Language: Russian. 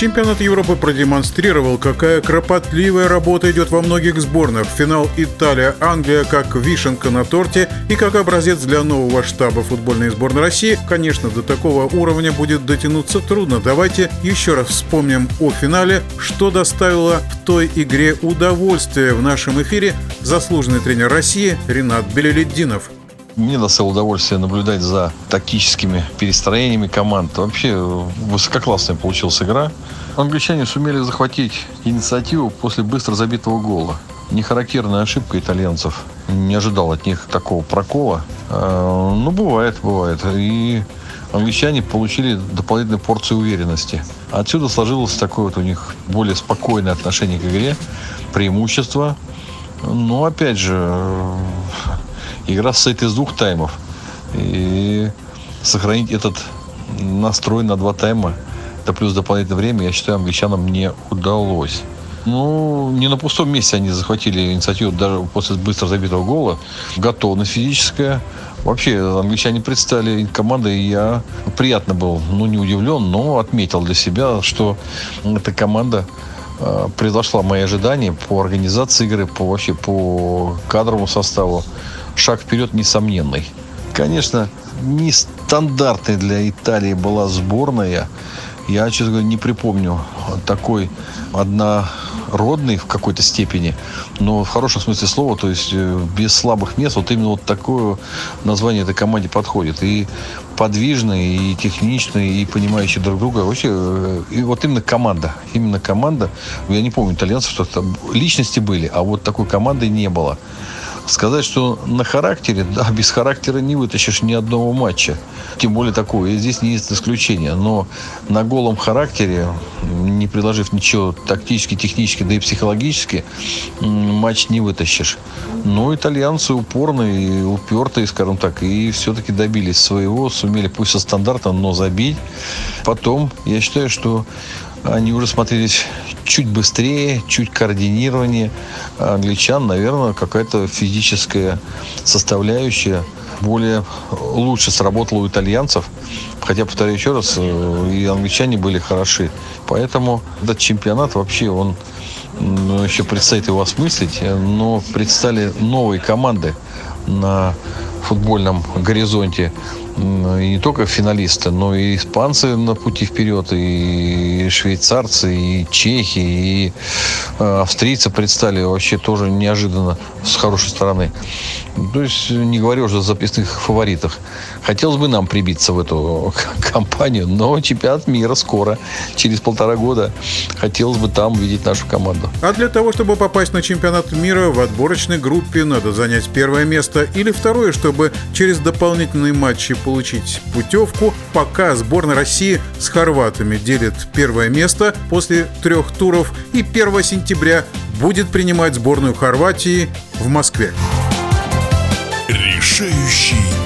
Чемпионат Европы продемонстрировал, какая кропотливая работа идет во многих сборных. Финал Италия-Англия как вишенка на торте и как образец для нового штаба футбольной сборной России. Конечно, до такого уровня будет дотянуться трудно. Давайте еще раз вспомним о финале, что доставило в той игре удовольствие в нашем эфире заслуженный тренер России Ренат Белеледдинов. Мне доставило удовольствие наблюдать за тактическими перестроениями команд. Вообще высококлассная получилась игра. Англичане сумели захватить инициативу после быстро забитого гола. Нехарактерная ошибка итальянцев. Не ожидал от них такого прокола. А, ну, бывает, бывает. И англичане получили дополнительную порцию уверенности. Отсюда сложилось такое вот у них более спокойное отношение к игре, преимущество. Но, опять же, игра состоит из двух таймов. И сохранить этот настрой на два тайма, это плюс дополнительное время, я считаю, англичанам не удалось. Ну, не на пустом месте они захватили инициативу даже после быстро забитого гола. Готовность физическая. Вообще, англичане представили командой, и я приятно был, ну, не удивлен, но отметил для себя, что эта команда э, превзошла мои ожидания по организации игры, по вообще по кадровому составу шаг вперед несомненный. Конечно, нестандартной для Италии была сборная. Я, честно говоря, не припомню такой однородный в какой-то степени, но в хорошем смысле слова, то есть э, без слабых мест, вот именно вот такое название этой команде подходит. И подвижные, и техничные, и понимающие друг друга. Вообще, э, и вот именно команда. Именно команда. Я не помню итальянцев, что там личности были, а вот такой команды не было. Сказать, что на характере, да, без характера не вытащишь ни одного матча. Тем более такого. И здесь не есть исключение. Но на голом характере, не приложив ничего тактически, технически, да и психологически, матч не вытащишь. Но итальянцы упорные, упертые, скажем так, и все-таки добились своего, сумели пусть со стандартом, но забить. Потом, я считаю, что они уже смотрелись чуть быстрее, чуть координированнее. А англичан, наверное, какая-то физическая составляющая более лучше сработала у итальянцев. Хотя, повторяю еще раз, э, и англичане были хороши. Поэтому этот чемпионат вообще, он ну, еще предстоит его осмыслить, но предстали новые команды на футбольном горизонте не только финалисты, но и испанцы на пути вперед, и швейцарцы, и чехи, и э, австрийцы предстали вообще тоже неожиданно с хорошей стороны. То есть, не говорю уже о записных фаворитах. Хотелось бы нам прибиться в эту компанию, но чемпионат мира скоро, через полтора года. Хотелось бы там видеть нашу команду. А для того, чтобы попасть на чемпионат мира в отборочной группе, надо занять первое место или второе, чтобы через дополнительные матчи получить путевку, пока сборная России с хорватами делит первое место после трех туров и 1 сентября будет принимать сборную Хорватии в Москве. Решающий